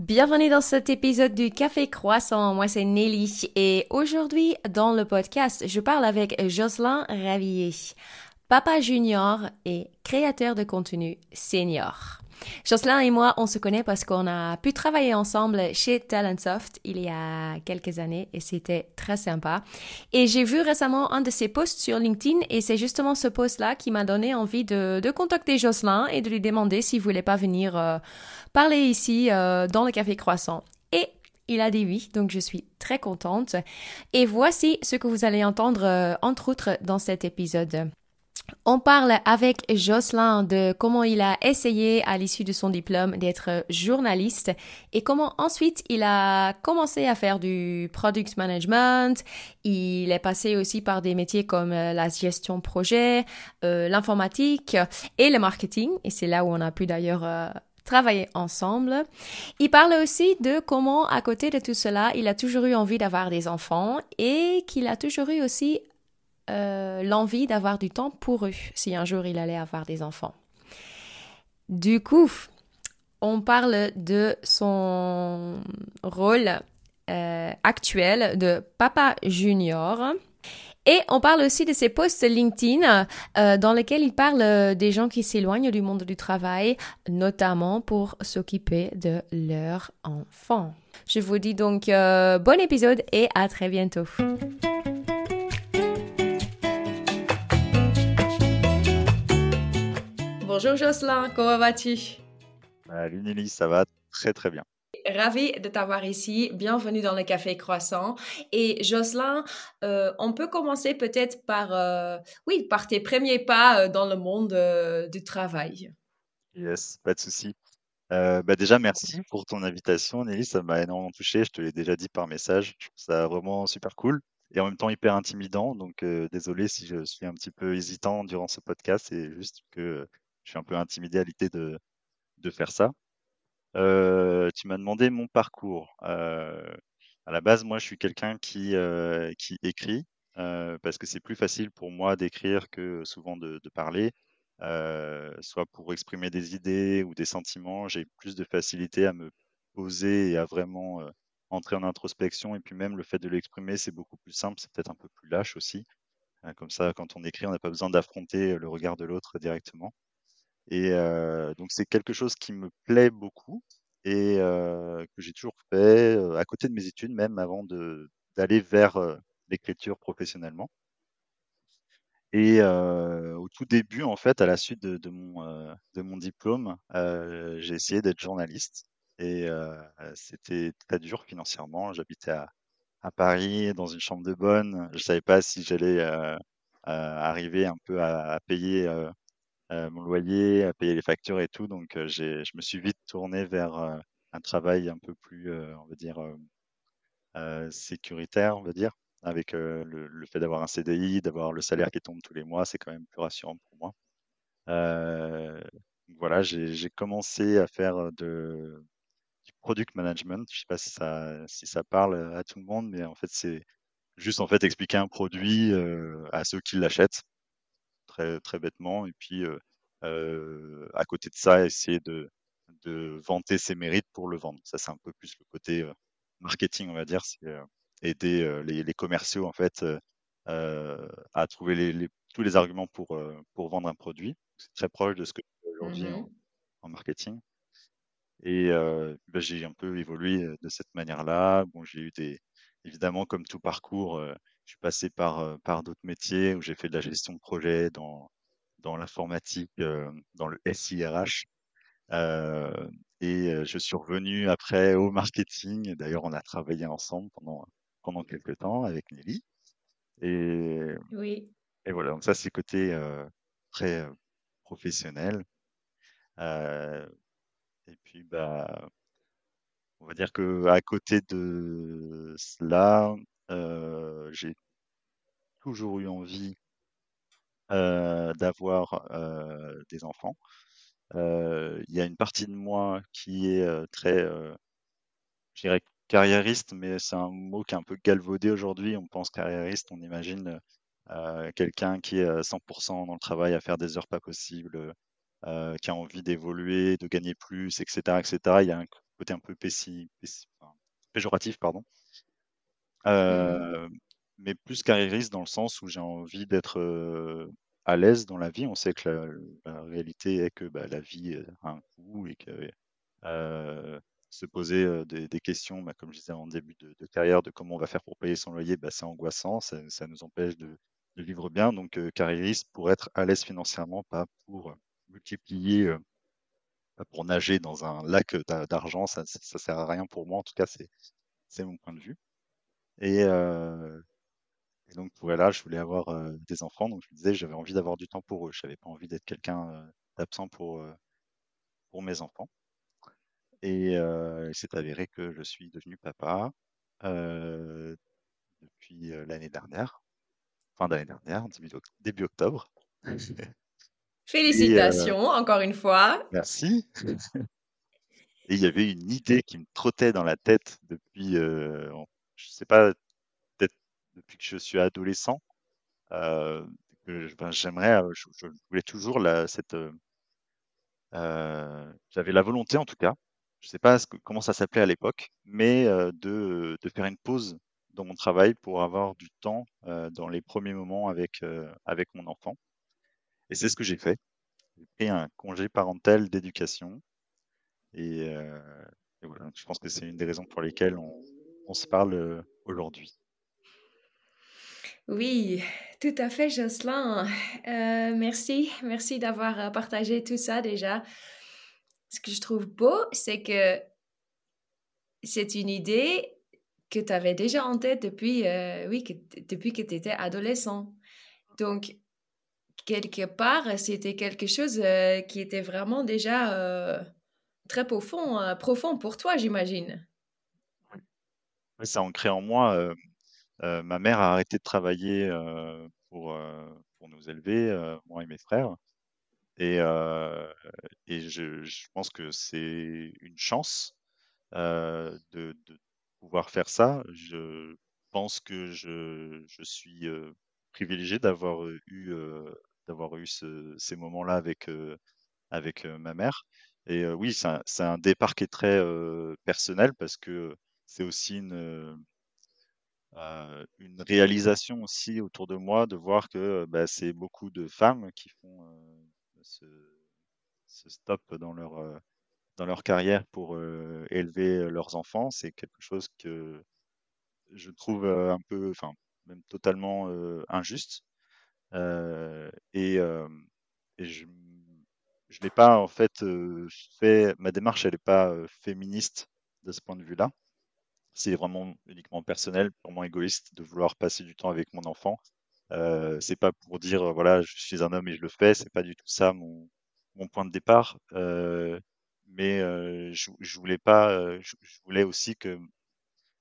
Bienvenue dans cet épisode du Café Croissant. Moi, c'est Nelly et aujourd'hui, dans le podcast, je parle avec Jocelyn Ravillier, papa junior et créateur de contenu senior. Jocelyn et moi, on se connaît parce qu'on a pu travailler ensemble chez Talentsoft il y a quelques années et c'était très sympa. Et j'ai vu récemment un de ses posts sur LinkedIn et c'est justement ce post-là qui m'a donné envie de, de, contacter Jocelyn et de lui demander s'il voulait pas venir euh, parler ici euh, dans le Café Croissant. Et il a dit oui, donc je suis très contente. Et voici ce que vous allez entendre, euh, entre autres, dans cet épisode. On parle avec Jocelyn de comment il a essayé à l'issue de son diplôme d'être journaliste et comment ensuite il a commencé à faire du product management. Il est passé aussi par des métiers comme euh, la gestion projet, euh, l'informatique et le marketing. Et c'est là où on a pu d'ailleurs euh, travailler ensemble. Il parle aussi de comment, à côté de tout cela, il a toujours eu envie d'avoir des enfants et qu'il a toujours eu aussi euh, l'envie d'avoir du temps pour eux si un jour il allait avoir des enfants. Du coup, on parle de son rôle euh, actuel de papa junior. Et on parle aussi de ses posts LinkedIn euh, dans lesquels il parle des gens qui s'éloignent du monde du travail, notamment pour s'occuper de leurs enfants. Je vous dis donc bon épisode et à très bientôt. Bonjour Jocelyn, comment vas-tu? Salut Nelly, ça va très très bien. Ravi de t'avoir ici. Bienvenue dans le Café Croissant. Et Jocelyn, euh, on peut commencer peut-être par, euh, oui, par tes premiers pas euh, dans le monde du travail. Yes, pas de souci. bah déjà, merci pour ton invitation, Nelly. Ça m'a énormément touché. Je te l'ai déjà dit par message. Je trouve ça vraiment super cool et en même temps hyper intimidant. Donc, désolé si je suis un petit peu hésitant durant ce podcast. C'est juste que suis un peu intimidé à l'idée de, faire ça. Euh, tu m'as demandé mon parcours. Euh, à la base, moi, je suis quelqu'un qui, euh, écrit parce que c'est plus facile pour moi d'écrire que souvent de, de parler. soit pour exprimer des idées ou des sentiments, j'ai plus de facilité à me poser et à vraiment entrer en introspection. Et puis même le fait de l'exprimer, c'est beaucoup plus simple, c'est peut-être un peu plus lâche aussi. Comme ça, quand on écrit, on n'a pas besoin d'affronter le regard de l'autre directement. Et euh, donc c'est quelque chose qui me plaît beaucoup et euh, que j'ai toujours fait euh, à côté de mes études, même avant d'aller vers l'écriture professionnellement. Et au tout début, en fait, à la suite de, de mon de mon diplôme, j'ai essayé d'être journaliste et c'était très dur financièrement. J'habitais à, à Paris dans une chambre de bonne. Je savais pas si j'allais arriver un peu à, à payer euh, mon loyer, à payer les factures et tout. Donc, euh, j'ai, je me suis vite tourné vers euh, un travail un peu plus, on va dire, sécuritaire, on va dire, avec le, fait d'avoir un CDI, d'avoir le salaire qui tombe tous les mois, c'est quand même plus rassurant pour moi. voilà, j'ai, j'ai commencé à faire de, du product management. Je sais pas si ça, si ça parle à tout le monde, mais en fait, c'est juste en fait expliquer un produit à ceux qui l'achètent très, très bêtement. Et puis, à côté de ça, essayer de, de vanter ses mérites pour le vendre. Ça, c'est un peu plus le côté marketing, on va dire. C'est aider les, les, commerciaux, en fait, à trouver les, les, tous les arguments pour, pour vendre un produit. C'est très proche de ce que je fais aujourd'hui en, mmh en, marketing. Et bah, j'ai un peu évolué de cette manière-là. Bon, j'ai eu des, évidemment, comme tout parcours, je suis passé par, euh, par d'autres métiers où j'ai fait de la gestion de projet dans, dans l'informatique, euh, dans le SIRH. Euh, et je suis revenu après au marketing. D'ailleurs, on a travaillé ensemble pendant, pendant quelques temps avec Nelly. Et, oui. et voilà, donc ça, c'est côté très professionnel. et puis, bah, on va dire que à côté de cela, j'ai toujours eu envie euh, d'avoir euh, des enfants. Il y a une partie de moi qui est très, je dirais carriériste, mais c'est un mot qui est un peu galvaudé aujourd'hui. On pense carriériste, on imagine quelqu'un qui est 100% dans le travail à faire des heures pas possibles, qui a envie d'évoluer, de gagner plus, etc., etc. Il y a un côté un peu péjoratif, pardon. Mmh. mais plus carriériste dans le sens où j'ai envie d'être à l'aise dans la vie. On sait que la, réalité est que bah, la vie a un coût et que se poser des, questions, bah, comme je disais en début de, carrière, de comment on va faire pour payer son loyer, bah, c'est angoissant, ça, nous empêche de, vivre bien. Donc, carriériste pour être à l'aise financièrement, pas pour multiplier, pour nager dans un lac d'argent, ça, ça sert à rien pour moi. En tout cas, c'est mon point de vue. Et, donc voilà, je voulais avoir des enfants, donc je me disais j'avais envie d'avoir du temps pour eux. Je n'avais pas envie d'être quelqu'un d'absent pour, pour mes enfants. Et il s'est avéré que je suis devenu papa depuis l'année dernière, fin d'année dernière, début, octobre. Félicitations, encore une fois. Merci. Et il y avait une idée qui me trottait dans la tête depuis, je ne sais pas, peut-être depuis que je suis adolescent. Ben, j'aimerais, je, voulais toujours cette, j'avais la volonté en tout cas je ne sais pas comment ça s'appelait à l'époque, mais de, faire une pause dans mon travail pour avoir du temps dans les premiers moments avec, avec mon enfant. Et c'est ce que j'ai fait. J'ai pris un congé parental d'éducation. Et, voilà, je pense que c'est une des raisons pour lesquelles on, on se parle aujourd'hui. Oui, tout à fait, Jocelyn. merci, merci d'avoir partagé tout ça déjà ce que je trouve beau, c'est que c'est une idée que tu avais déjà en tête depuis, euh, oui, que, depuis que tu étais adolescent. Donc, quelque part, c'était quelque chose euh, qui était vraiment déjà euh, très profond, profond pour toi, j'imagine. Ça a ancré en moi. ma mère a arrêté de travailler pour, pour nous élever, moi et mes frères. Et, et je, pense que c'est une chance de, pouvoir faire ça. Je pense que je, je suis privilégié d'avoir eu, d'avoir eu ce, ces moments-là avec, avec ma mère. Et oui, c'est un, départ qui est très personnel parce que c'est aussi une, une réalisation aussi autour de moi de voir que bah, c'est beaucoup de femmes qui font ce, stop dans leur, euh, dans leur carrière pour euh, élever leurs enfants. C'est quelque chose que je trouve euh, un peu, enfin, même totalement injuste. et, je je n'ai pas en fait fait ma démarche elle n'est pas féministe de ce point de vue-là c'est vraiment uniquement personnel purement égoïste de vouloir passer du temps avec mon enfant euh, c'est pas pour dire voilà je suis un homme et je le fais c'est pas du tout ça mon, mon point de départ. Euh, mais euh, je, voulais pas, euh, je, voulais aussi que,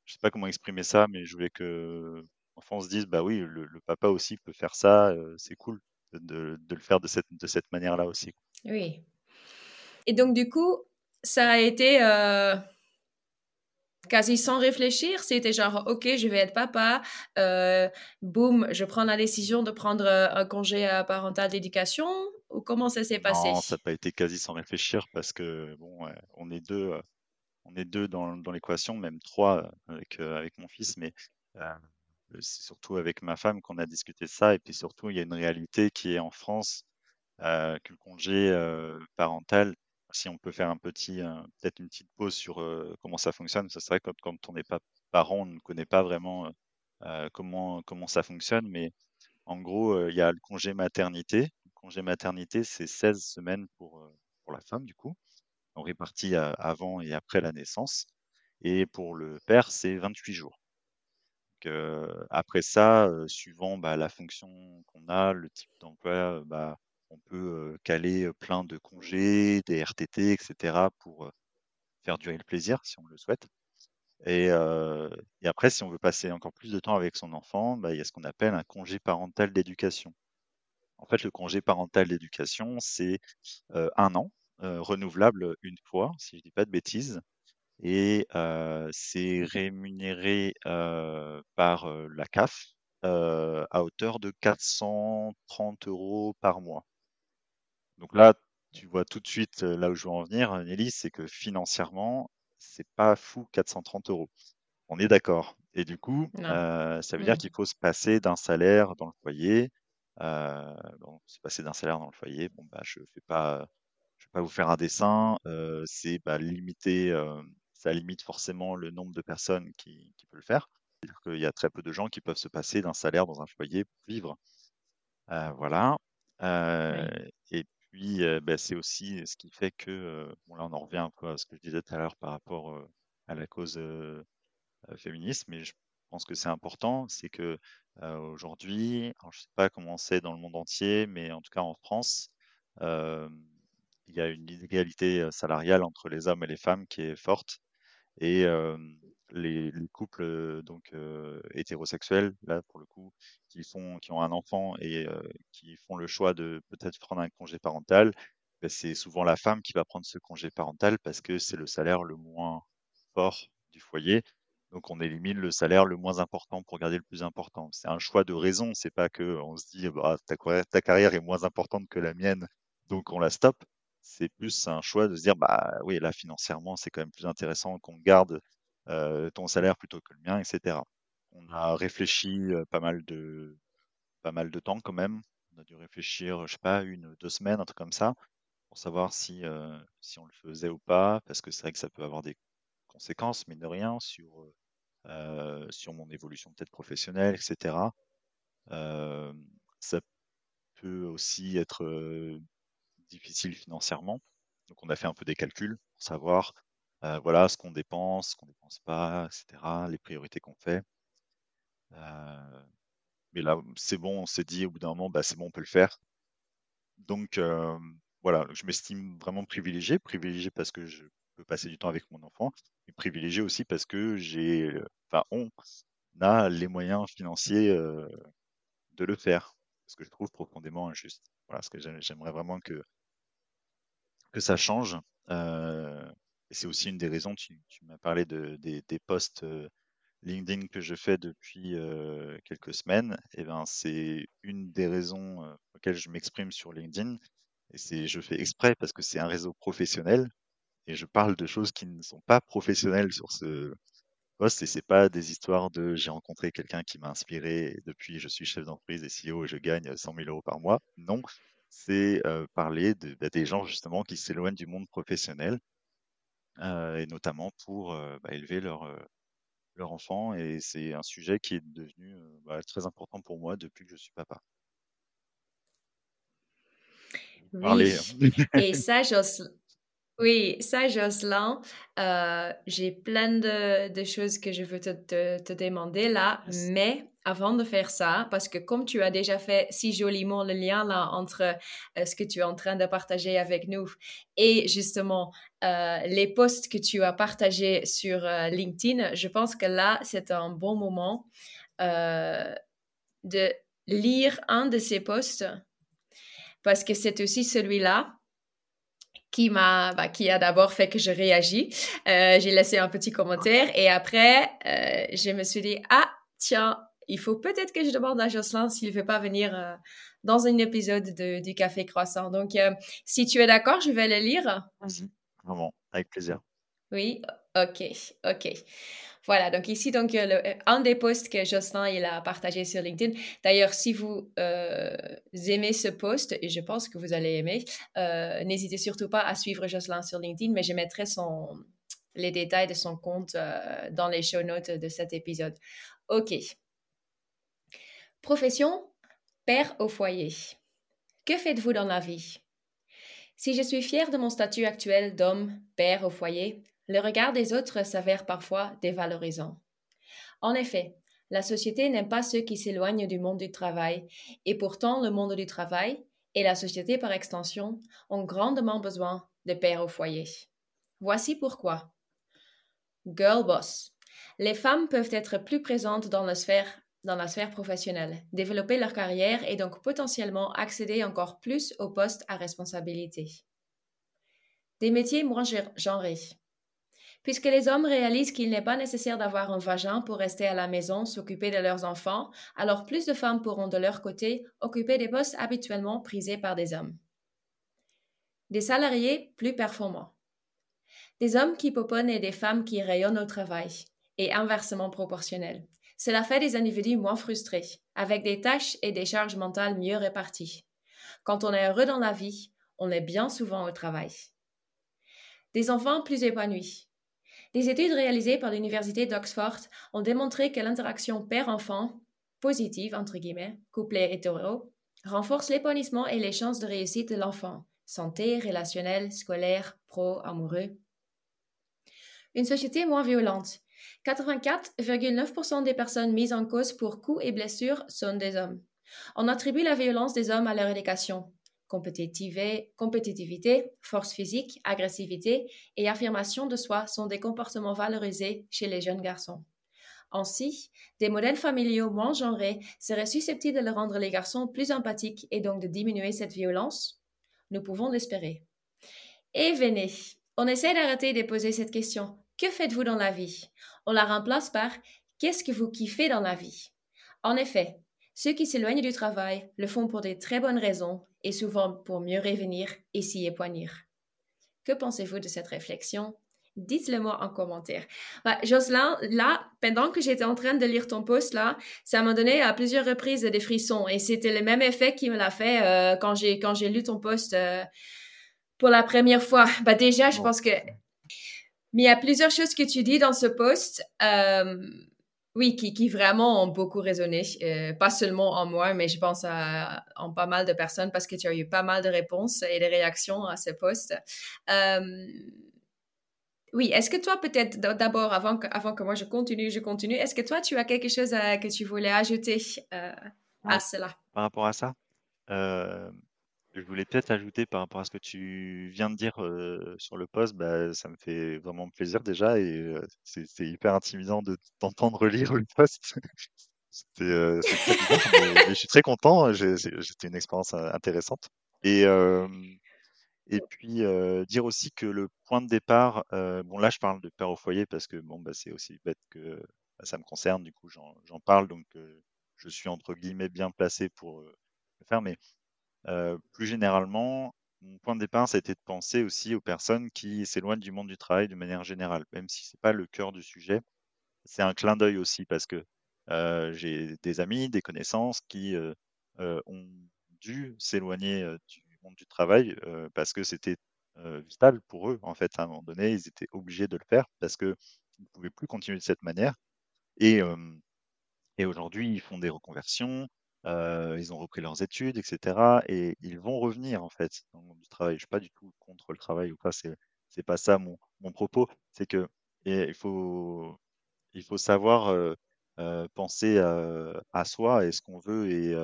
je sais pas comment exprimer ça, mais je voulais que l'enfant se dise, bah oui, le, papa aussi peut faire ça, c'est cool de, de, le faire de cette, de cette manière-là aussi. Oui. Et donc, du coup, ça a été quasi sans réfléchir. C'était genre, OK, je vais être papa. Euh, boum, je prends la décision de prendre un congé parental d'éducation. Ou comment ça s'est passé? Non, ça n'a pas été quasi sans réfléchir parce que bon, on est deux, euh, on est deux dans, l'équation, même trois euh, avec euh, mon fils, mais c'est surtout avec ma femme qu'on a discuté ça. Et puis surtout, il y a une réalité qui est en France que le congé parental, si on peut faire un petit, peut-être une petite pause sur comment ça fonctionne, ça serait quand, quand on n'est pas parent, on ne connaît pas vraiment comment comment ça fonctionne, mais en gros, il y a le congé maternité congé maternité, c'est 16 semaines pour, euh, pour la femme, du coup. On répartit avant et après la naissance. Et pour le père, c'est 28 jours. Euh, après ça, euh, suivant bah, la fonction qu'on a, le type d'emploi, bah, on peut caler plein de congés, des RTT, etc. pour faire durer le plaisir si on le souhaite. Et, et, après, si on veut passer encore plus de temps avec son enfant, bah, il y a ce qu'on appelle un congé parental d'éducation. En fait, le congé parental d'éducation, c'est un an, renouvelable une fois, si je ne dis pas de bêtises, et c'est rémunéré par la CAF à hauteur de 430 euros par mois. Donc là, tu vois tout de suite là où je veux en venir, Nelly, c'est que financièrement, c'est pas fou 430 euros. On est d'accord. Et du coup, ça veut dire mmh. qu'il faut se passer d'un salaire dans le foyer. se passer d'un salaire dans le foyer. Bon, bah, je pas, je vais pas vous faire un dessin. c'est bah, limiter, ça limite forcément le nombre de personnes qui, qui peuvent le faire. C'est-à-dire qu'il y a très peu de gens qui peuvent se passer d'un salaire dans un foyer pour vivre. voilà. Et puis, bah, c'est aussi ce qui fait que, bon là on en revient un peu à ce que je disais tout à l'heure par rapport à la cause féministe, mais je pense que c'est important, c'est que aujourd'hui, je ne sais pas comment c'est dans le monde entier, mais en tout cas en France, il y a une inégalité salariale entre les hommes et les femmes qui est forte. Et les, couples donc hétérosexuels, là pour le coup, qui font, qui ont un enfant et qui font le choix de peut-être prendre un congé parental, ben, c'est souvent la femme qui va prendre ce congé parental parce que c'est le salaire le moins fort du foyer. Donc on élimine le salaire le moins important pour garder le plus important. C'est un choix de raison, c'est pas que on se dit bah, ta, ta carrière est moins importante que la mienne, donc on la stoppe c'est plus un choix de se dire bah oui là financièrement c'est quand même plus intéressant qu'on garde ton salaire plutôt que le mien etc on a réfléchi pas mal de pas mal de temps quand même. On a dû réfléchir je sais pas une deux semaines un truc comme ça pour savoir si si on le faisait ou pas parce que c'est vrai que ça peut avoir des conséquences mais de rien sur sur mon évolution peut-être professionnelle etc ça peut aussi être difficile financièrement. Donc on a fait un peu des calculs pour savoir euh, voilà ce qu'on dépense, ce qu'on dépense pas, etc. Les priorités qu'on fait. Euh, mais là, c'est bon, on s'est dit au bout d'un moment, bah, c'est bon, on peut le faire. Donc euh, voilà, je m'estime vraiment privilégié, privilégié parce que je peux passer du temps avec mon enfant, et privilégié aussi parce que j'ai, enfin, on a les moyens financiers de le faire, ce que je trouve profondément injuste. Voilà, ce que j'aimerais vraiment que que ça change. Euh, et c'est aussi une des raisons, tu, m'as parlé de, des, posts euh, LinkedIn que je fais depuis euh, quelques semaines. Et ben, c'est une des raisons auxquelles je m'exprime sur LinkedIn. Et c'est, je fais exprès parce que c'est un réseau professionnel et je parle de choses qui ne sont pas professionnelles sur ce post et c'est pas des histoires de j'ai rencontré quelqu'un qui m'a inspiré depuis je suis chef d'entreprise et CEO et je gagne 100 000 euros par mois. Non, c'est parler de, bah, des gens justement qui s'éloignent du monde professionnel et notamment pour bah, élever leur, leur enfant. Et c'est un sujet qui est devenu bah, très important pour moi depuis que je suis papa. Oui. Et ça, oui, ça, Jocelyn, euh, j'ai plein de, choses que je veux te, te, demander là, mais avant de faire ça, parce que comme tu as déjà fait si joliment le lien là entre euh, ce que tu es en train de partager avec nous et justement euh, les posts que tu as partagés sur LinkedIn, je pense que là, c'est un bon moment de lire un de ces posts parce que c'est aussi celui-là qui m'a bah, qui a d'abord fait que je réagis. Euh, j'ai laissé un petit commentaire et après euh, je me suis dit ah tiens il faut peut-être que je demande à Jocelyn s'il veut pas venir euh, dans un épisode de, du Café Croissant. Donc si tu es d'accord, je vais le lire. Vas-y, vraiment avec plaisir. Oui, ok, ok. Voilà, donc ici, donc, le, un des posts que Jocelyn il a partagé sur LinkedIn. D'ailleurs, si vous euh, aimez ce post, et je pense que vous allez aimer, euh, n'hésitez surtout pas à suivre Jocelyn sur LinkedIn, mais je mettrai son, les détails de son compte euh, dans les show notes de cet épisode. OK. Profession, père au foyer. Que faites-vous dans la vie? Si je suis fière de mon statut actuel d'homme, père au foyer, le regard des autres s'avère parfois dévalorisant. En effet, la société n'aime pas ceux qui s'éloignent du monde du travail, et pourtant le monde du travail, et la société par extension, ont grandement besoin de pères au foyer. Voici pourquoi. Girl boss. Les femmes peuvent être plus présentes dans la sphère dans la sphère professionnelle, développer leur carrière et donc potentiellement accéder encore plus aux postes à responsabilité. Des métiers moins genrés. Puisque les hommes réalisent qu'il n'est pas nécessaire d'avoir un vagin pour rester à la maison, s'occuper de leurs enfants, alors plus de femmes pourront de leur côté occuper des postes habituellement prisés par des hommes. Des salariés plus performants. Des hommes qui poponnent et des femmes qui rayonnent au travail, et inversement proportionnel. Cela fait des individus moins frustrés, avec des tâches et des charges mentales mieux réparties. Quand on est heureux dans la vie, on est bien souvent au travail. Des enfants plus épanouis. Des études réalisées par l'Université d'Oxford ont démontré que l'interaction père-enfant, positive entre guillemets, couplée hétéro, renforce l'épanouissement et les chances de réussite de l'enfant, santé, relationnelle, scolaire, pro, amoureux. Une société moins violente. 84,9% des personnes mises en cause pour coups et blessures sont des hommes. On attribue la violence des hommes à leur éducation. Compétitivité, force physique, agressivité et affirmation de soi sont des comportements valorisés chez les jeunes garçons. Ainsi, des modèles familiaux moins genrés seraient susceptibles de rendre les garçons plus empathiques et donc de diminuer cette violence Nous pouvons l'espérer. Et venez, on essaie d'arrêter de poser cette question. Que faites-vous dans la vie? On la remplace par Qu'est-ce que vous kiffez dans la vie En effet, ceux qui s'éloignent du travail le font pour de très bonnes raisons et souvent pour mieux revenir et s'y épanouir. Que pensez-vous de cette réflexion? Dites-le moi en commentaire. Bah, Jocelyn, là, pendant que j'étais en train de lire ton post, là, ça m'a donné à plusieurs reprises des frissons. Et c'était le même effet qui me l'a fait euh, quand j'ai quand j'ai lu ton post euh, pour la première fois. Bah, déjà, je pense que... Mais il y a plusieurs choses que tu dis dans ce post. Euh, oui, qui, qui, vraiment ont beaucoup résonné, pas seulement en moi, mais je pense à, en pas mal de personnes parce que tu as eu pas mal de réponses et de réactions à ce post. Oui, est-ce que toi, peut-être d'abord, avant que, avant que moi je continue, je continue, est-ce que toi, tu as quelque chose que tu voulais ajouter euh, à cela? Par rapport à ça, euh, je voulais peut-être ajouter par rapport à ce que tu viens de dire euh, sur le poste, bah, ça me fait vraiment plaisir déjà et c'est hyper intimidant de t'entendre lire le poste. C'était mais, je suis très content. C'était une expérience intéressante. Et puis dire aussi que le point de départ, bon là je parle de père au foyer parce que bon bah c'est aussi bête que bah, ça me concerne, du coup j'en parle donc je suis entre guillemets bien placé pour le faire, mais plus généralement, mon point de départ, été de penser aussi aux personnes qui s'éloignent du monde du travail de manière générale, même si c'est pas le cœur du sujet. C'est un clin d'œil aussi parce que j'ai des amis, des connaissances qui ont dû s'éloigner du monde du travail parce que c'était vital pour eux. En fait, à un moment donné, ils étaient obligés de le faire parce qu'ils ne pouvaient plus continuer de cette manière. Et aujourd'hui, ils font des reconversions, ils ont repris leurs études, etc. Et ils vont revenir en fait dans le monde du travail. Je suis pas du tout contre le travail ou quoi. C'est c'est pas ça mon, propos. C'est que il faut savoir penser à soi et ce qu'on veut et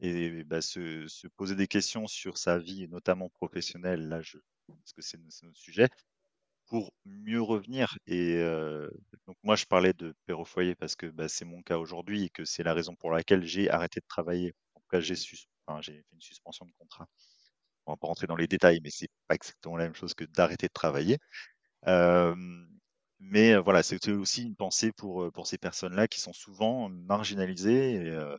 et bah, se, se, poser des questions sur sa vie, notamment professionnelle, là, je, parce que c'est notre sujet, mieux revenir. Et euh, donc moi, je parlais de père au foyer parce que bah, c'est mon cas aujourd'hui et que c'est la raison pour laquelle j'ai arrêté de travailler. En tout cas, j'ai enfin, fait une suspension de contrat. On va pas rentrer dans les détails, mais c'est pas exactement la même chose que d'arrêter de travailler. Euh, mais voilà, c'était aussi une pensée pour, pour ces personnes-là qui sont souvent marginalisées et, euh,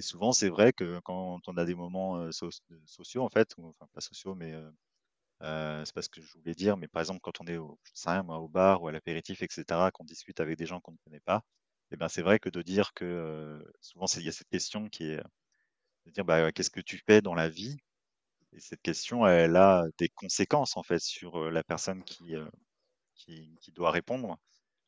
souvent, c'est vrai que quand on a des moments sociaux, en fait, enfin pas sociaux, mais euh, c'est pas ce que je voulais dire, mais par exemple, quand on est au, je sais rien, moi, au bar ou à l'apéritif, etc., qu'on discute avec des gens qu'on ne connaît pas, eh ben c'est vrai que de dire que souvent il y a cette question qui est de dire bah, qu'est-ce que tu fais dans la vie? Et cette question, elle a des conséquences en fait sur la personne qui, qui, qui doit répondre.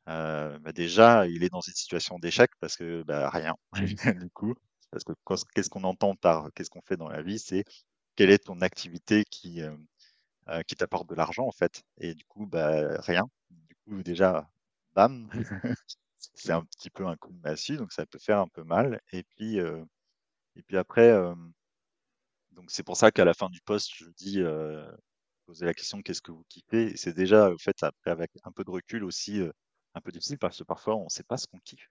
Euh, bah déjà, il est dans une situation d'échec parce que bah, rien, du coup. Parce que qu'est-ce qu'on entend par qu'est-ce qu'on fait dans la vie, c'est quelle est ton activité qui, euh, euh, qui t'apporte de l'argent en fait. Et du coup, bah, rien. Du coup, déjà, bam, c'est un petit peu un coup de massue, donc ça peut faire un peu mal. Et puis, euh, et puis après, donc c'est pour ça qu'à la fin du poste, je dis poser la question qu'est-ce que vous kiffez? Et c'est déjà, en fait, après avec un peu de recul aussi, un peu difficile parce que parfois on ne sait pas ce qu'on kiffe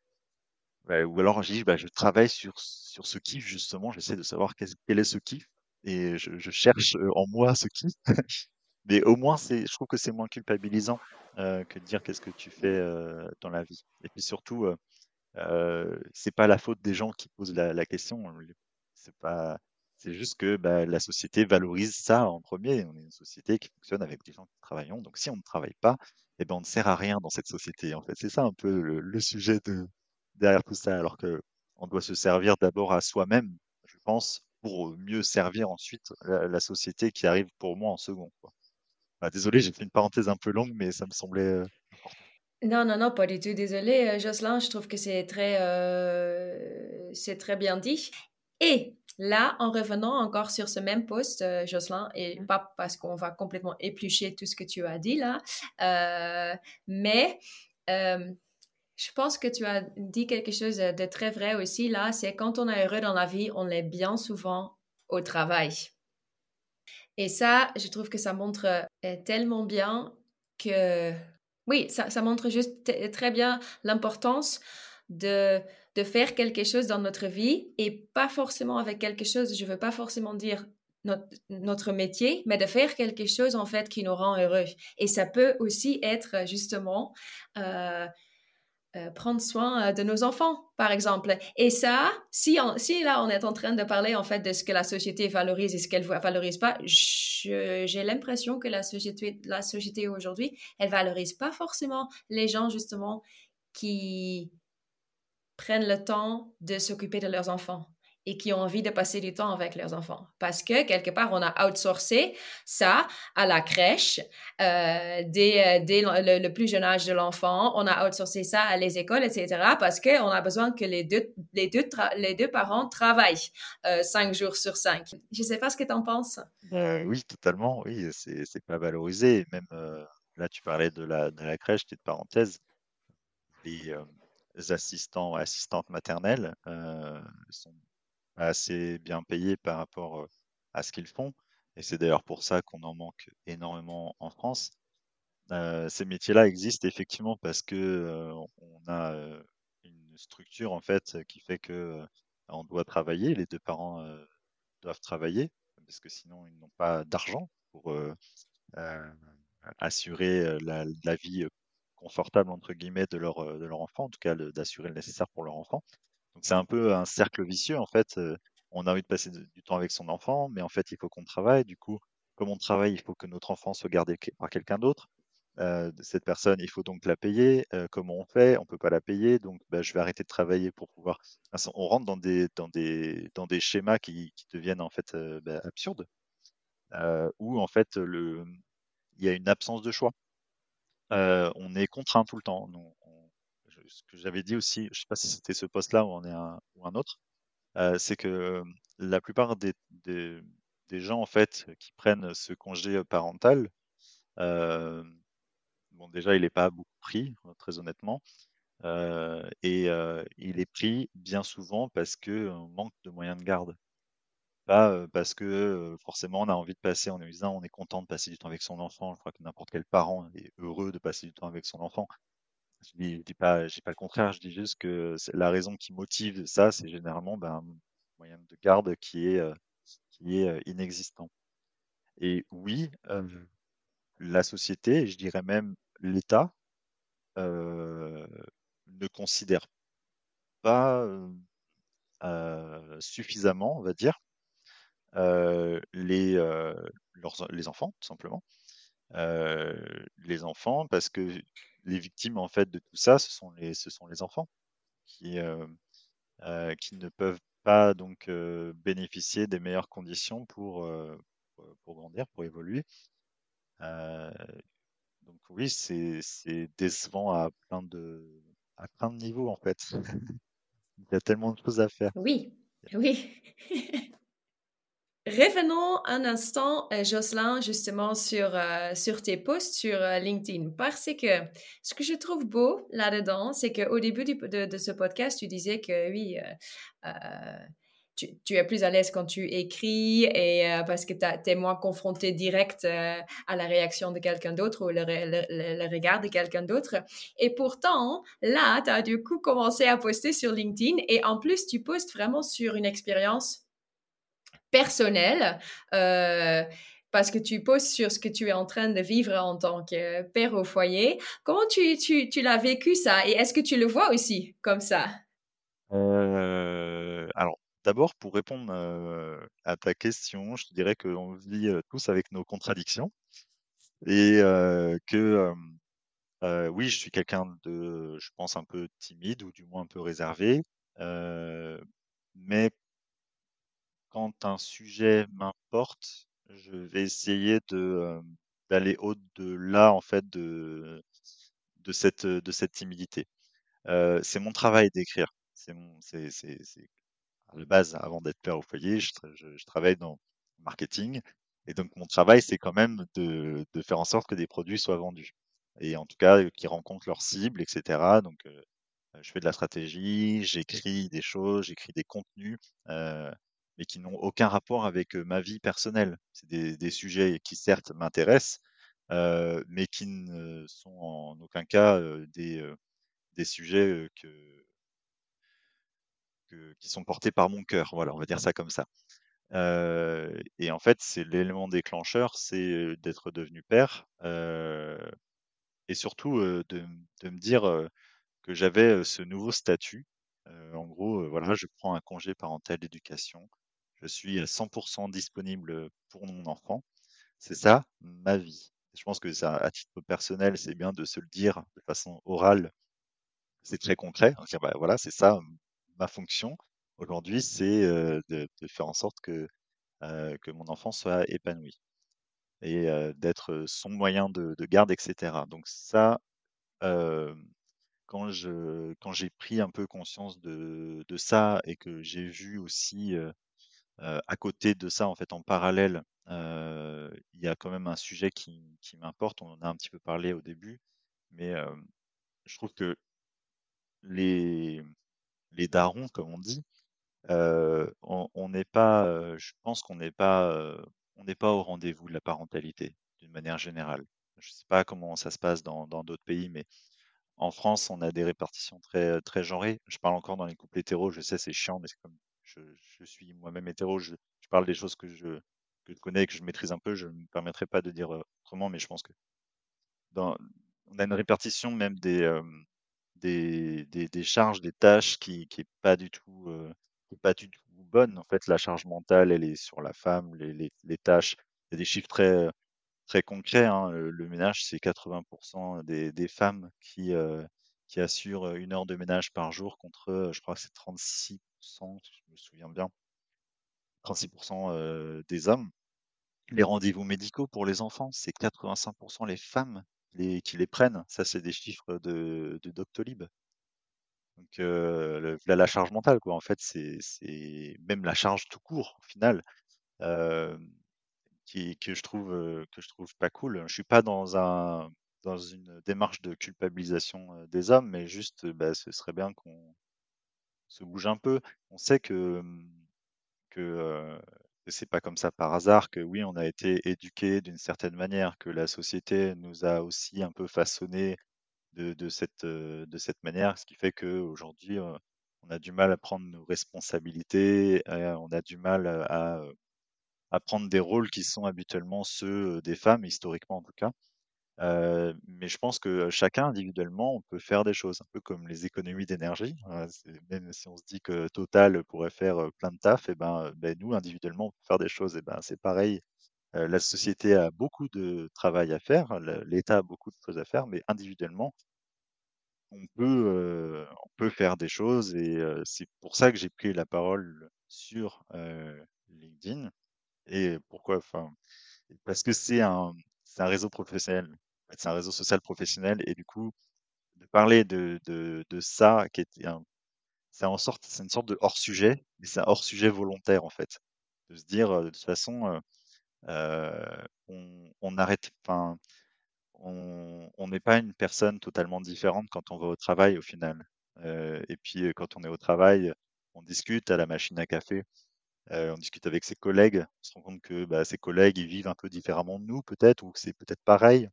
ou alors je dis, bah, je travaille sur, sur ce kiff, justement, j'essaie de savoir quel, quel est ce kiff, et je, je cherche euh, en moi ce kiff. Mais au moins, c'est, je trouve que c'est moins culpabilisant euh, que de dire qu'est-ce que tu fais euh, dans la vie. Et puis surtout, euh, euh, c'est pas la faute des gens qui posent la, la question. C'est pas, c'est juste que bah, la société valorise ça en premier. On est une société qui fonctionne avec des gens qui travaillent. Donc si on ne travaille pas, eh ben, on ne sert à rien dans cette société, en fait. C'est ça un peu le, le sujet de, derrière tout ça, alors que on doit se servir d'abord à soi-même, je pense, pour mieux servir ensuite la, la société qui arrive pour moi en second, quoi. Ah, désolé, j'ai fait une parenthèse un peu longue, mais ça me semblait euh. Non, non, non, pas du tout. Désolée, euh, Jocelyn, je trouve que c'est très, euh, c'est très bien dit. Et là, en revenant encore sur ce même poste, euh, Jocelyn, et pas parce qu'on va complètement éplucher tout ce que tu as dit là, euh, mais euh, je pense que tu as dit quelque chose de très vrai aussi là, c'est quand on est heureux dans la vie, on l'est bien souvent au travail. Et ça, je trouve que ça montre euh, tellement bien que, oui, ça, montre juste très bien l'importance de, de faire quelque chose dans notre vie et pas forcément avec quelque chose, je veux pas forcément dire notre, notre métier, mais de faire quelque chose en fait qui nous rend heureux. Et ça peut aussi être justement euh, euh, prendre soin euh, de nos enfants, par exemple. Et ça, si, si là on est en train de parler en fait de ce que la société valorise et ce qu'elle valorise pas, j'ai l'impression que la société, la société aujourd'hui, elle valorise pas forcément les gens justement qui prennent le temps de s'occuper de leurs enfants et qui ont envie de passer du temps avec leurs enfants. Parce que, quelque part, on a outsourcé ça à la crèche euh, dès, dès le, plus jeune âge de l'enfant. On a outsourcé ça à les écoles, etc. Parce qu'on a besoin que les deux, les deux, les deux parents travaillent euh, cinq jours sur cinq. Je ne sais pas ce que tu en penses. Euh, oui, totalement. Oui, c'est pas valorisé. Même euh, là, tu parlais de la, de la crèche, petite parenthèse. Les, euh, assistants, assistantes maternelles sont assez bien payés par rapport à ce qu'ils font. Et c'est d'ailleurs pour ça qu'on en manque énormément en France. Euh, ces métiers-là existent effectivement parce que euh, on a euh, une structure en fait qui fait que on doit travailler, les deux parents doivent travailler parce que sinon ils n'ont pas d'argent pour assurer la, vie confortable entre guillemets de leur enfant, en tout cas d'assurer le nécessaire pour leur enfant. Donc c'est un peu un cercle vicieux en fait. On a envie de passer du temps avec son enfant, mais en fait il faut qu'on travaille. Du coup, comme on travaille, il faut que notre enfant soit gardé par quelqu'un d'autre. Cette personne, il faut donc la payer. Comment on fait? On peut pas la payer, donc bah, je vais arrêter de travailler pour pouvoir. On rentre dans des dans des dans des schémas qui, deviennent en fait bah, absurdes, où en fait le il y a une absence de choix. on est contraint tout le temps. Ce que j'avais dit aussi, je sais pas si c'était ce poste-là ou un, autre, euh, c'est que la plupart des, gens en fait qui prennent ce congé parental, euh, bon déjà il n'est pas beaucoup pris, très honnêtement, euh, et euh, il est pris bien souvent parce que on manque de moyens de garde. Pas parce que forcément on a envie de passer, on est on est content de passer du temps avec son enfant. Je crois que n'importe quel parent est heureux de passer du temps avec son enfant. Je dis, je dis pas, dis pas le contraire, je dis juste que la raison qui motive ça, c'est généralement ben, un moyen de garde qui est, euh, qui est euh, inexistant. Et oui, euh, la société, je dirais même l'État, euh, ne considère pas euh, suffisamment, on va dire, les, leurs, les enfants, tout simplement. Les enfants, parce que les victimes en fait de tout ça, ce sont les, ce sont les enfants qui, euh, euh, qui ne peuvent pas donc euh, bénéficier des meilleures conditions pour, pour grandir, pour évoluer. donc oui, c'est décevant à plein de à plein de niveaux en fait. Il y a tellement de choses à faire. Oui, oui. Revenons un instant, euh, Jocelyn, justement sur, euh, sur tes posts sur euh, LinkedIn, parce que ce que je trouve beau là-dedans, c'est qu'au début de, ce podcast, tu disais que oui, tu, es plus à l'aise quand tu écris et parce que tu es moins confronté direct à la réaction de quelqu'un d'autre ou le, le, le, regard de quelqu'un d'autre. Et pourtant, là, tu as du coup commencé à poster sur LinkedIn et en plus, tu postes vraiment sur une expérience personnel, euh, parce que tu poses sur ce que tu es en train de vivre en tant que père au foyer. Comment tu, tu, tu l'as vécu ça? Et est-ce que tu le vois aussi comme ça? Euh, Alors, d'abord, pour répondre euh, à ta question, je te dirais qu'on vit tous avec nos contradictions. Et que oui, je suis quelqu'un de, je pense, un peu timide ou du moins un peu réservé, mais quand un sujet m'importe, je vais essayer hem, d'aller au-delà, en fait, de cette, timidité. Heu, c'est mon travail d'écrire. C'est mon la base, avant d'être père au foyer, je tra je je travaille dans le marketing et donc mon travail, c'est quand même de faire en sorte que des produits soient vendus et en tout cas, qu'ils rencontrent leur cible et cetera donc heu, je fais de la stratégie, j'écris des choses, j'écris des contenus, mais qui n'ont aucun rapport avec, ma vie personnelle. C'est des des sujets qui certes m'intéressent, mais qui ne sont en aucun cas, des, sujets, qui sont portés par mon cœur. Voilà, on va dire ça comme ça. Et en fait, c'est l'élément déclencheur, c'est, d'être devenu père, et surtout, de de me dire, que j'avais, ce nouveau statut. En gros, voilà, je prends un congé parental d'éducation. Je suis à 100% disponible, pour mon enfant. C'est ça ma vie. Je pense que ça, à titre personnel, c'est bien de se le dire de façon orale. C'est très concret, hein, dire: «Bah, voilà, c'est ça, ma fonction aujourd'hui, c'est, heu, de faire en sorte que, heu, que mon enfant soit épanoui et d'être, son moyen de de garde et cetera». Donc ça, quand j'ai pris un peu conscience de ça et que j'ai vu aussi, à côté de ça, en fait, en parallèle, il y a quand même un sujet qui m'importe. On en a un petit peu parlé au début, mais je trouve que les les darons, comme on dit, on n'est pas, je pense qu'on n'est pas, on n'est pas au rendez-vous de la parentalité, d'une manière générale. Je sais pas comment ça se passe dans dans d'autres pays, mais en France, on a des répartitions très, très genrées. Je parle encore dans les couples hétéros, je sais, c'est chiant, mais c'est comme je suis moi-même hétéro, je parle des choses que je que je connais que je maîtrise un peu, je ne me permettrai pas de dire, heu, autrement, mais je pense que dans on a une répartition même des, hem, des des charges, des tâches qui qui pas du tout, est pas du tout bonne. En fait, la charge mentale, elle est sur la femme, les les tâches, il y a des chiffres très, très concrets, hein, heu, le ménage, c'est 80 des des femmes qui, heu, qui assurent, 1 heure de ménage par jour contre, je crois que c'est 36 si je me souviens bien. 36 heu, des hommes. Les rendez-vous médicaux pour les enfants, c'est 85% les femmes les qui les prennent. Ça, c'est des chiffres de de Doctolib. Donc le la charge mentale, quoi. En fait, c'est même la charge tout court, au final, qui que je trouve, que je trouve pas cool. Je suis pas dans un dans une démarche de culpabilisation, des hommes, mais juste, bah, ce serait bien qu'on se bouge un peu. On sait que, mmh, que, que c'est pas comme ça par hasard, que oui, on a été éduqués d'une certaine manière, que la société nous a aussi un peu façonnés de cette, manière. Ce qui fait qu'aujourd'hui, heu, on a du mal à prendre nos responsabilités, on a du mal, à, prendre des rôles qui sont habituellement ceux, des femmes, historiquement en tout cas. Mais je pense que chacun individuellement, on peut faire des choses, un peu comme les économies d'énergie. C'est même si on se dit que Total pourrait faire, plein de taf et ben, beh, nous individuellement, on peut faire des choses et ben, c'est pareil. La société a beaucoup de travail à faire, l'État a beaucoup de choses à faire, mais individuellement on peut, on peut faire des choses et c'est pour ça que j'ai pris la parole sur, LinkedIn et pourquoi parce que c'est un c'est un réseau professionnel. C'est un réseau social professionnel et du coup, de parler de ça qui était un c'est en sorte c'est une sorte de hors sujet, mais c'est un hors sujet volontaire, en fait. De se dire, de toute façon, heu heu, on on n'est pas une personne totalement différente quand on va au travail au final. Heu et puis, quand on est au travail, on discute à la machine à café, on discute avec ses collègues. On se rend compte que, bah, ses collègues, ils vivent un peu différemment de nous peut-être ou que c'est peut-être pareil.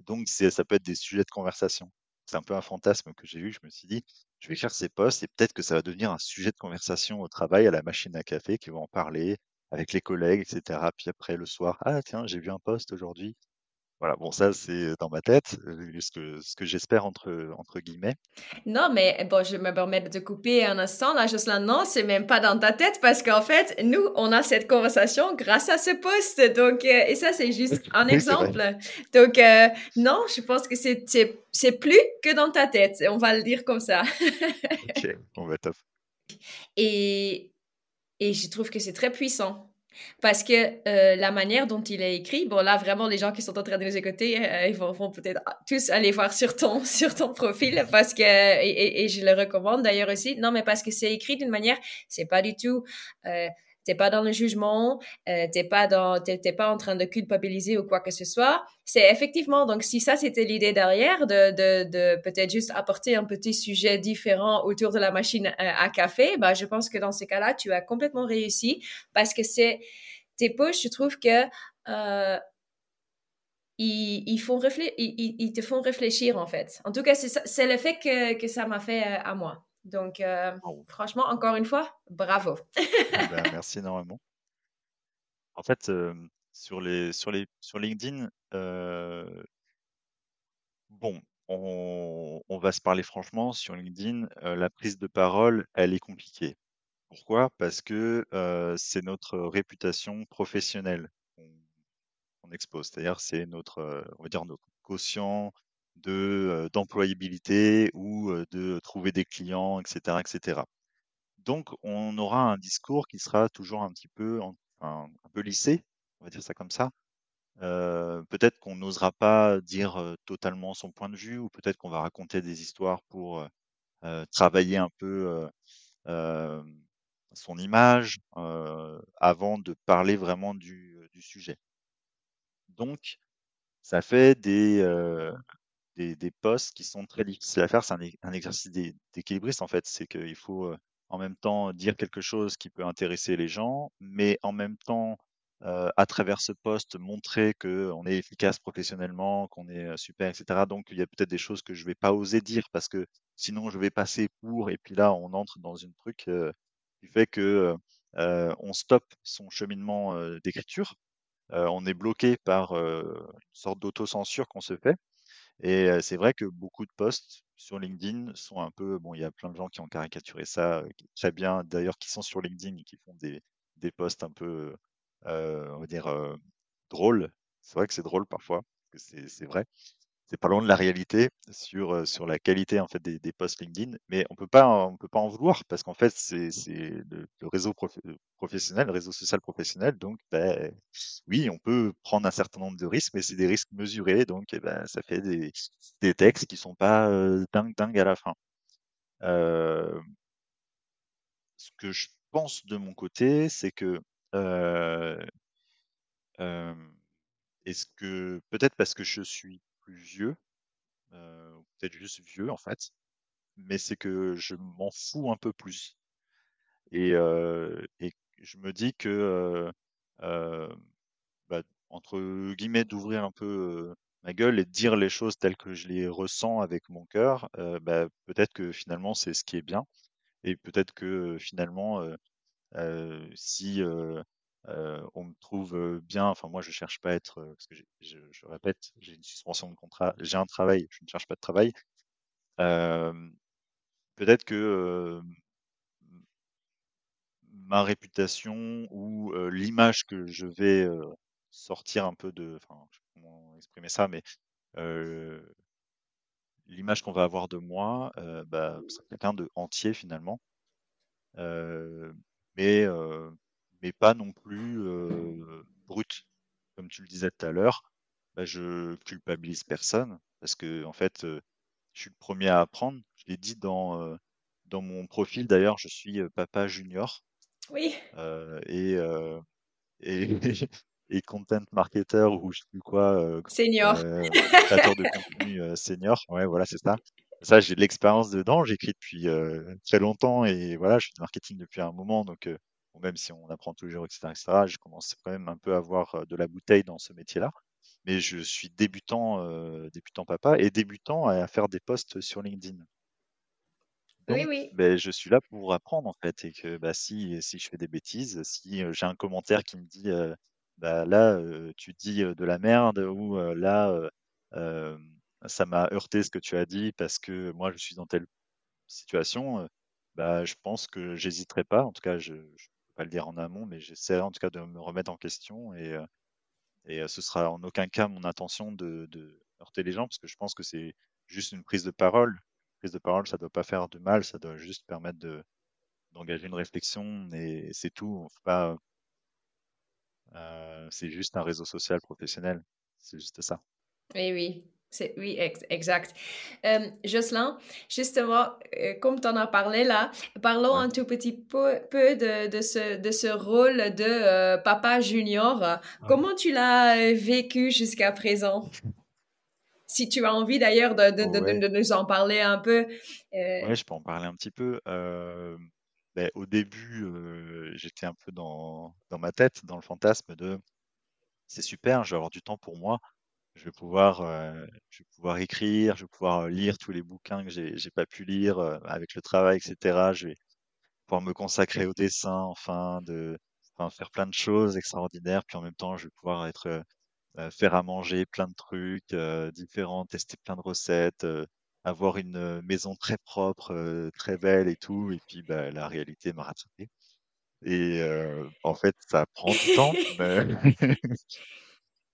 Donc ça peut être des sujets de conversation. C'est un peu un fantasme que j'ai eu, je me suis dit: «Je vais écrire ces posts et peut-être que ça va devenir un sujet de conversation au travail, à la machine à café, qu'ils vont en parler avec les collègues et cetera». Puis après le soir: «Ah tiens, j'ai vu un post aujourd'hui». Voilà, bon ça c'est dans ma tête, heu, ce que ce que «j'espère» entre entre guillemets. Non, mais bon, je me permets de te couper un instant là, Jocelyn. Non, c'est même pas dans ta tête parce qu'en fait, nous, on a cette conversation grâce à ce poste. Donc, euh, et ça, c'est juste un Oui, exemple. Donc, euh, non, je pense que c'est c'est c'est plus que dans ta tête. On va le dire comme ça. OK, bon bah top. Et et je trouve que c'est très puissant. Parce que euh, la manière dont il est écrit, bon là vraiment les gens qui sont en train de nous écouter, euh, ils vont, vont peut-être tous aller voir sur ton sur ton profil parce que et, et- et je le recommande d'ailleurs aussi. Non mais parce que c'est écrit d'une manière, c'est pas du tout, euh, t'es pas dans le jugement, euh, t'es pas t'es pas en train de culpabiliser ou quoi que ce soit. C'est effectivement donc si ça c'était l'idée derrière de peut-être juste apporter un petit sujet différent autour de la machine à, café, bah je pense que dans ces cas-là tu as complètement réussi parce que c'est tes posts, je trouve que euh, ils, ils, font réflé- ils, ils, te font réfléchir en fait. En tout cas, c'est, ça- c'est le fait que, que ça m'a fait euh, à moi. Donc, euh, Waouh. franchement, encore une fois, bravo. Eh ben, merci énormément. En fait, hem, sur les sur les sur LinkedIn, heu, bon, on on va se parler franchement, sur LinkedIn, la prise de parole, elle est compliquée. Pourquoi? Parce que, c'est notre réputation professionnelle qu'on expose. C'est-à-dire, c'est notre, on va dire notre quotient de, d'employabilité ou, de trouver des clients et cetera et cetera. Donc on aura un discours qui sera toujours un petit peu un peu lissé, on va dire ça comme ça. Heu, peut-être qu'on n'osera pas dire, totalement son point de vue ou peut-être qu'on va raconter des histoires pour, heu, travailler un peu, heu, hem, son image, avant de parler vraiment du, du sujet. Donc ça fait des, des des posts qui sont très difficiles à faire. C'est un exercice d'é d'équilibriste en fait. C'est qu'il faut, en même temps dire quelque chose qui peut intéresser les gens, mais en même temps, à travers ce post, montrer qu'on est efficace professionnellement, qu'on est, super et cetera. Donc il y a peut-être des choses que je vais pas oser dire parce que sinon je vais passer pour et puis là on entre dans une truc, qui fait que, on stoppe son cheminement, d'écriture. On est bloqué par, une sorte d'autocensure qu'on se fait et c'est vrai que beaucoup de posts sur LinkedIn sont un peu bon, il y a plein de gens qui ont caricaturé ça, très bien d'ailleurs, qui sont sur LinkedIn et qui font des des posts un peu, on va dire, drôles. C'est vrai que c'est drôle parfois, que c'est vrai. C'est pas loin de la réalité sur, sur la qualité en fait des des posts LinkedIn, mais on peut pas on peut pas en vouloir parce qu'en fait c'est le le réseau heu, professionnel, le réseau social professionnel donc beh, oui, on peut prendre un certain nombre de risques, mais c'est des risques mesurés donc et bah, ça fait des des textes qui sont pas, heu, dingues, dingues à la fin. Heu, ce que je pense de mon côté, c'est que, heu, hem, est-ce que peut-être parce que je suis plus vieux, ou peut-être juste vieux en fait, mais c'est que je m'en fous un peu plus. Et et je me dis que, heu, hem, bah, entre guillemets, «d'ouvrir un peu, ma gueule» et de dire les choses telles que je les ressens avec mon cœur, bah, peut-être que finalement c'est ce qui est bien. Et peut-être que, finalement, si, heu, on me trouve, bien enfin moi je cherche pas à être, parce que je répète, j'ai une suspension de contrat, j'ai un travail, je ne cherche pas de travail. Peut-être que, ma réputation ou l'image que je vais, sortir un peu de enfin, je sais pas comment exprimer ça, mais l'image qu'on va avoir de moi, bah, c'est quelqu'un de entier finalement, mais mais pas non plus, heu, brut. Comme tu le disais tout à l'heure, bah, je culpabilise personne parce qu'en fait, heu, je suis le premier à apprendre. Je l'ai dit dans, heu, dans mon profil d'ailleurs, je suis, heu, papa junior, Oui, heu et et et content marketer ou je sais plus quoi, senior. créateur de contenu, senior. Ouais, voilà, c'est ça. Ça, j'ai de l'expérience dedans. J'écris depuis, très longtemps et voilà, je fais du marketing depuis un moment donc bon, même si on apprend toujours et cetera et cetera, je commence quand même un peu à avoir, heu, de la bouteille dans ce métier-là. Mais je suis débutant, heu, débutant papa et débutant à faire des posts sur LinkedIn. Oui, Donc, oui. beh, je suis là pour apprendre en fait et que, bah, si si je fais des bêtises, si, heu, j'ai un commentaire qui me dit, bah, là, tu dis, de la merde ou là, ça m'a heurté ce que tu as dit parce que moi je suis dans telle situation, bah, je pense que j'hésiterai pas. En tout cas, je pas le dire en amont, mais j'essaierai en tout cas de me remettre en question et et ce sera en aucun cas mon intention de heurter les gens parce que je pense que c'est juste une prise de parole. Prise de parole, ça doit pas faire de mal, ça doit juste permettre de d'engager une réflexion et c'est tout. Faut pas c'est juste un réseau social professionnel. C'est juste ça. Oui, oui. Oui, exact. Euh, Jocelyn, justement, euh, comme tu en as parlé là, parlons un tout petit peu, peu de, de, ce, de ce rôle de euh, papa junior. Comment tu l'as vécu jusqu'à présent? Si tu as envie d'ailleurs de, nous en parler un peu. Oui, je peux en parler un petit peu. Ben, au début, j'étais un peu dans, dans ma tête, dans le fantasme de c'est super, je vais avoir du temps pour moi je vais pouvoir, euh, je vais pouvoir écrire, je vais pouvoir euh, lire tous les bouquins que j'ai, j'ai pas pu lire euh, avec le travail, etc. Je vais pouvoir me consacrer au dessin, enfin, de, enfin, faire plein de choses extraordinaires. Puis en même temps, je vais pouvoir être, faire à manger plein de trucs différents, tester plein de recettes, avoir une maison très propre, très belle et tout. Et puis, bah, la réalité m'a rattrapé. Et en fait, ça prend du temps, mais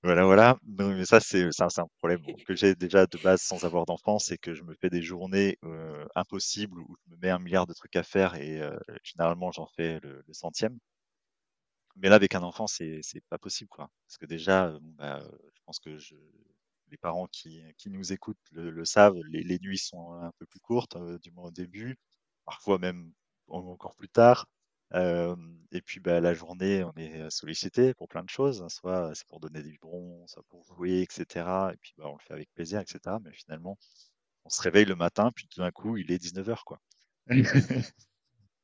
Voilà, voilà. mais ça, c'est c'est un problème que j'ai déjà de base sans avoir d'enfant, c'est que je me fais des journées euh, impossibles où je me mets un milliard de trucs à faire et euh, généralement j'en fais le, le centième. Mais là, avec un enfant, c'est pas possible, quoi. Parce que déjà, euh, bah, je pense que je, les parents qui, qui nous écoutent le, le savent, les, les nuits sont un peu plus courtes, du moins au début, parfois même encore plus tard et puis bah, la journée, on est sollicité pour plein de choses, hein, soit c'est pour donner des biberons, soit pour jouer, etc. Et puis bah, on le fait avec plaisir, etc. Mais finalement, on se réveille le matin, puis tout d'un coup, il est 19h, quoi.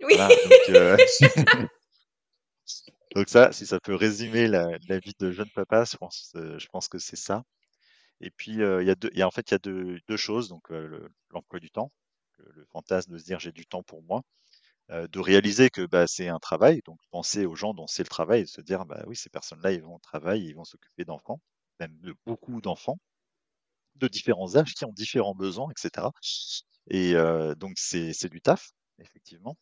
Oui. donc, ça, si ça peut résumer la, vie de jeune papa, je pense, je pense que c'est ça. Et puis il y a deux, y a, en fait il y a deux, deux choses, donc l'emploi du temps, le fantasme de se dire j'ai du temps pour moi, de réaliser que bah, c'est un travail, donc penser aux gens dont c'est le travail, et se dire bah oui, ces personnes-là, ils vont au travail, ils vont s'occuper d'enfants, même de beaucoup d'enfants, de différents âges, qui ont différents besoins, etc. Et euh, donc c'est du taf, effectivement.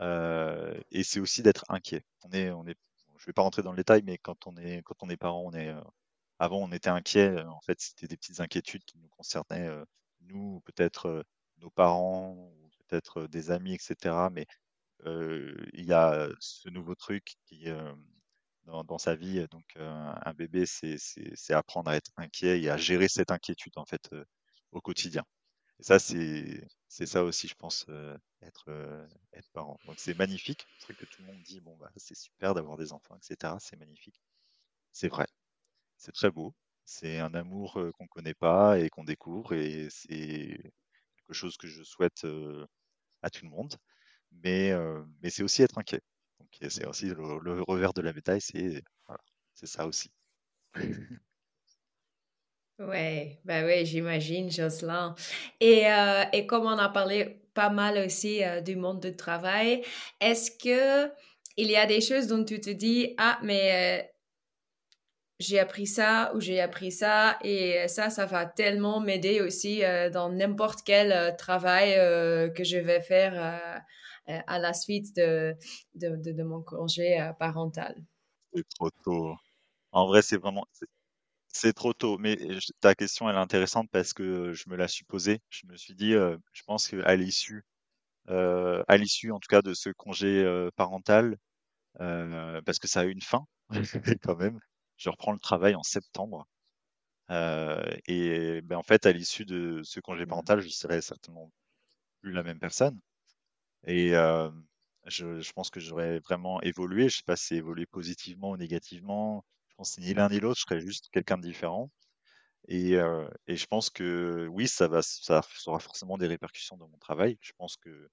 Euh, et c'est aussi d'être inquiet. On est, on est, je vais pas rentrer dans le détail, mais quand on est, quand on est parent, on est, avant on était inquiet. En fait, c'était des petites inquiétudes qui nous concernaient, nous, peut-être nos parents, peut-être des amis, etc. Mais il y a ce nouveau truc qui dans, dans, sa vie. Donc, un bébé, c'est apprendre à être inquiet et à gérer cette inquiétude en fait au quotidien. Et ça, c'est ça aussi, je pense, être parent. Donc, c'est magnifique. C'est vrai que tout le monde dit bon bah c'est super d'avoir des enfants, etc. C'est magnifique. C'est vrai. C'est très beau. C'est un amour qu'on connaît pas et qu'on découvre et c'est quelque chose que je souhaite à tout le monde mais, mais c'est aussi être inquiet. C'est aussi le, revers de la médaille, c'est voilà, ça aussi. Ouais, bah ouais, j'imagine, Jocelyn. Et, et comme on a parlé pas mal aussi du monde du travail, est-ce que il y a des choses dont tu te dis, ah, mais j'ai appris ça ou j'ai appris ça et ça, ça va tellement m'aider aussi dans n'importe quel travail que je vais faire euh, à la suite de, de, mon congé euh, parental. C'est trop tôt. En vrai, c'est vraiment, c'est trop tôt. Mais ta question, elle est intéressante parce que je me la suis posée. Je me suis dit, euh, je pense qu'à l'issue, euh, à l'issue en tout cas de ce congé parental, euh, parce que ça a une fin quand même. Je reprends le travail en septembre. Euh, et ben en fait, à l'issue de ce congé parental, je serai certainement plus la même personne. Et euh, je, pense que j'aurais vraiment évolué. Je sais pas si c'est évolué positivement ou négativement. Je pense que ni l'un ni l'autre, je serais juste quelqu'un de différent. Et, euh, et, je pense que oui, ça va, ça, aura forcément des répercussions dans mon travail. Je pense que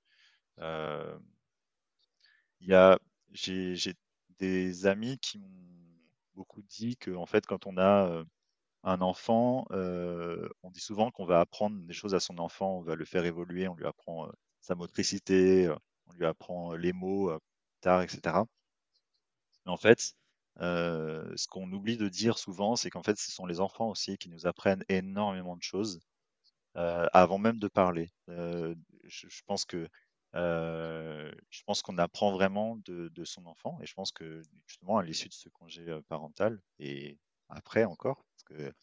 il j'ai des amis qui m'ont beaucoup dit que en fait, quand on a un enfant, euh, on dit souvent qu'on va apprendre des choses à son enfant, on va le faire évoluer, on lui apprend sa motricité, on lui apprend les mots tard, etc. Mais en fait, ce qu'on oublie de dire souvent, c'est qu'en fait, ce sont les enfants aussi qui nous apprennent énormément de choses avant même de parler. Je, pense que je pense qu'on apprend vraiment de, son enfant et je pense que justement à l'issue de ce congé parental et après encore, parce que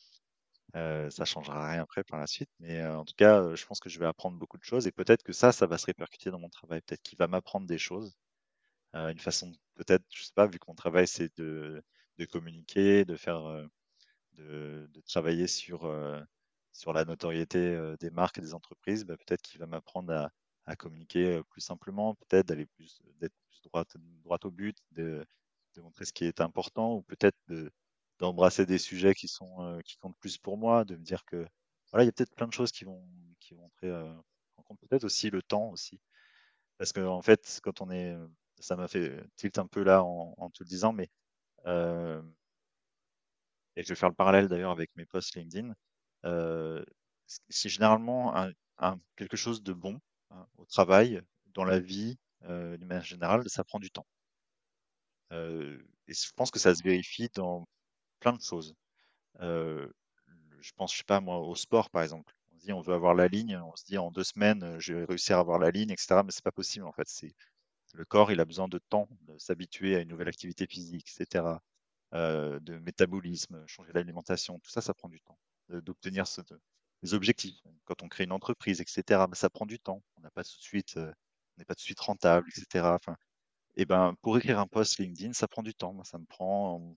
euh, ça changera rien après par la suite, mais en tout cas, je pense que je vais apprendre beaucoup de choses et peut-être que ça, ça va se répercuter dans mon travail. Peut-être qu'il va m'apprendre des choses, une façon peut-être, je sais pas, vu que mon travail c'est de, communiquer, de faire, de, de, travailler sur sur la notoriété des marques et des entreprises, bah, peut-être qu'il va m'apprendre à, à, communiquer plus simplement, peut-être d'aller plus, d'être plus droit, droit au but, de, de montrer ce qui est important, ou peut-être de, d'embrasser des sujets qui sont euh, qui comptent plus pour moi, de me dire que voilà, il y a peut-être plein de choses qui vont qui vont entrer euh, en compte, peut-être aussi le temps aussi, parce que en fait, quand on est, ça m'a fait tilt un peu là en, en te le disant, mais euh, et je vais faire le parallèle d'ailleurs avec mes posts LinkedIn. Euh, c'est généralement un, un, quelque chose de bon hein, au travail, dans la vie, euh, d'une manière générale, ça prend du temps. Euh, et je pense que ça se vérifie dans plein de choses. Euh, je pense, je sais pas moi, au sport par exemple. On se dit on veut avoir la ligne, on se dit en deux semaines euh, je vais réussir à avoir la ligne, etc. Mais c'est pas possible en fait. C'est le corps, il a besoin de temps de s'habituer à une nouvelle activité physique, etc. De métabolisme, changer l'alimentation, tout ça, ça prend du temps. D'obtenir ce, les objectifs. Quand on crée une entreprise, etc. Ben, ça prend du temps. On n'a pas tout de suite, on n'est pas tout de suite rentable, etc. Enfin, et ben pour écrire un post LinkedIn, ça prend du temps. Ça me prend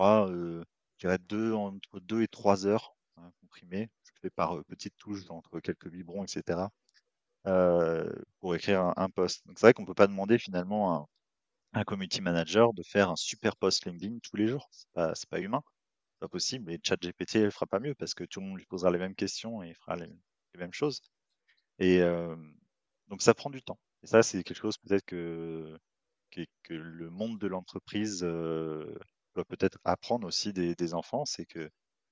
euh, je dirais deux, entre deux et trois heures hein. Je fais par euh, petites touches entre quelques vibrons, etc. Euh, pour écrire un, post. Donc c'est vrai qu'on peut pas demander finalement à un, community manager de faire un super post LinkedIn tous les jours. C'est pas, c'est pas humain. Possible. Et ChatGPT ne fera pas mieux parce que tout le monde lui posera les mêmes questions et fera les, mêmes choses. Et euh, donc ça prend du temps. Et ça, c'est quelque chose peut-être que, que, le monde de l'entreprise euh, doit peut-être apprendre aussi des, enfants, c'est que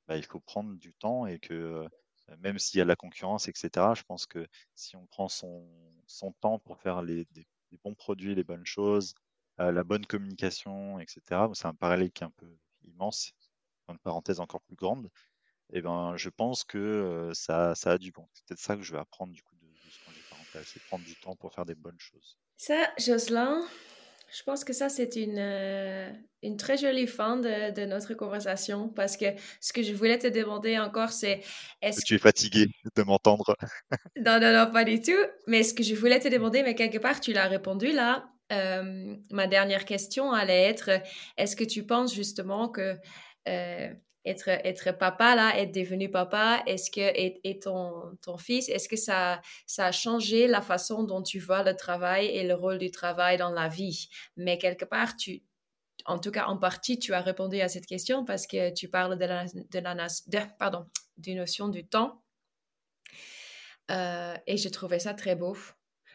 bah, il faut prendre du temps et que euh, même s'il y a de la concurrence, etc., je pense que si on prend son, son temps pour faire les, bons produits, les bonnes choses, la bonne communication, etc., c'est un parallèle qui est un peu immense, une parenthèse encore plus grande, eh ben, je pense que euh, ça, ça a du bon. C'est peut-être ça que je vais apprendre du coup de, de ce congé parental, c'est prendre du temps pour faire des bonnes choses. Ça, Jocelyn, je pense que ça, c'est une, euh, une très jolie fin de, de, notre conversation parce que ce que je voulais te demander encore, c'est est-ce que tu es fatigué de m'entendre Non, non, non, pas du tout. Mais ce que je voulais te demander, mais quelque part, tu l'as répondu là. Euh, ma dernière question allait être est-ce que tu penses justement que euh, être, être papa, là, être devenu papa, est-ce que, et, ton, ton fils, est-ce que ça, ça a changé la façon dont tu vois le travail et le rôle du travail dans la vie? Mais quelque part, tu, en tout cas, en partie, tu as répondu à cette question parce que tu parles de la, de la notion du temps. Euh, et j'ai trouvé ça très beau.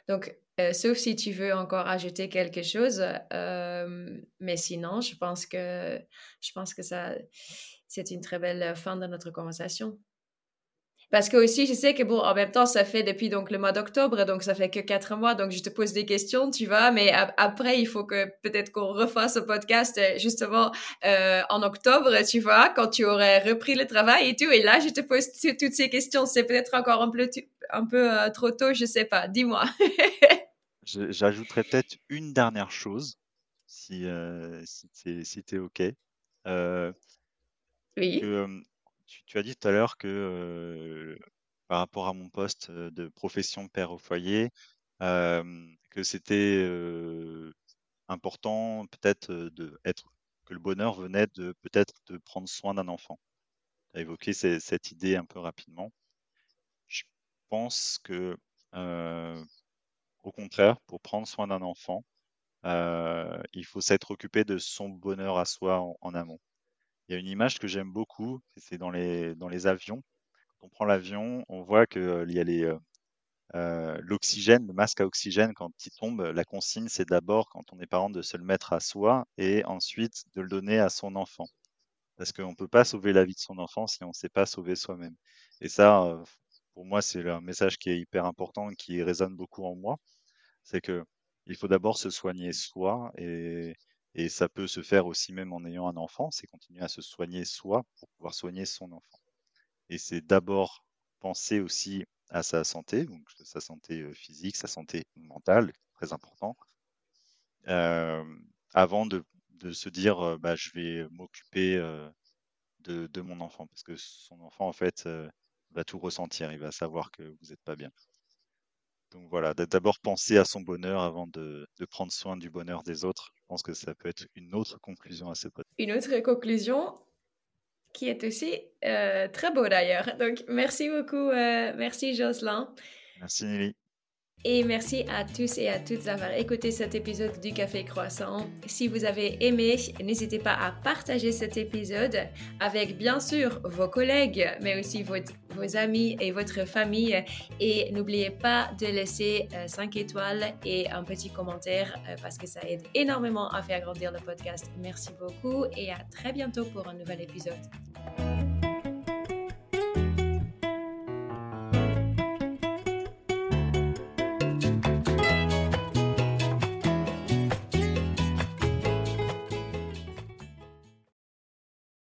Donc, euh, sauf si tu veux encore ajouter quelque chose, euh, mais sinon, je pense que je pense que ça, c'est une très belle fin de notre conversation. Parce que aussi, je sais que bon, en même temps, ça fait depuis donc le mois d'octobre, donc ça fait que quatre mois, donc je te pose des questions, tu vois, mais après, il faut que peut-être qu'on refasse ce podcast euh, justement euh, en octobre, tu vois, quand tu aurais repris le travail et tout, et là, je te pose toutes ces questions. C'est peut-être encore un peu, un peu euh, trop tôt, je sais pas. Dis-moi. J'ajouterais peut-être une dernière chose, si, euh, si tu es OK. Euh, oui. Tu, as dit tout à l'heure que par rapport à mon poste de profession père au foyer, que c'était important peut-être de être que le bonheur venait de peut-être de prendre soin d'un enfant. Tu as évoqué cette idée un peu rapidement. Je pense que au contraire, pour prendre soin d'un enfant, il faut s'être occupé de son bonheur à soi en amont. Il y a une image que j'aime beaucoup, c'est dans les, dans les avions. Quand on prend l'avion, on voit qu'il euh, y a les, euh, euh, l'oxygène, le masque à oxygène, quand il tombe, la consigne, c'est d'abord, quand on est parent, de se le mettre à soi et ensuite de le donner à son enfant. Parce qu'on ne peut pas sauver la vie de son enfant si on ne sait pas sauver soi-même. Et ça, pour moi, c'est un message qui est hyper important, qui résonne beaucoup en moi. C'est que il faut d'abord se soigner soi et Et ça peut se faire aussi même en ayant un enfant, c'est continuer à se soigner soi pour pouvoir soigner son enfant. Et c'est d'abord penser aussi à sa santé, donc sa santé physique, sa santé mentale, très important, avant de, de, se dire bah, je vais m'occuper de, de, mon enfant, parce que son enfant en fait va tout ressentir, il va savoir que vous n'êtes pas bien. Donc voilà, d'abord penser à son bonheur avant de, de, prendre soin du bonheur des autres. Je pense que ça peut être une autre conclusion à ce podcast. Une autre conclusion qui est aussi euh, très beau d'ailleurs. Donc merci beaucoup, euh, merci Jocelyn. Merci Nelly. Et merci à tous et à toutes d'avoir écouté cet épisode du Café Croissant. Si vous avez aimé, n'hésitez pas à partager cet épisode avec bien sûr vos collègues, mais aussi vos, amis et votre famille. Et n'oubliez pas de laisser 5 euh, étoiles et un petit commentaire euh, parce que ça aide énormément à faire grandir le podcast. Merci beaucoup et à très bientôt pour un nouvel épisode.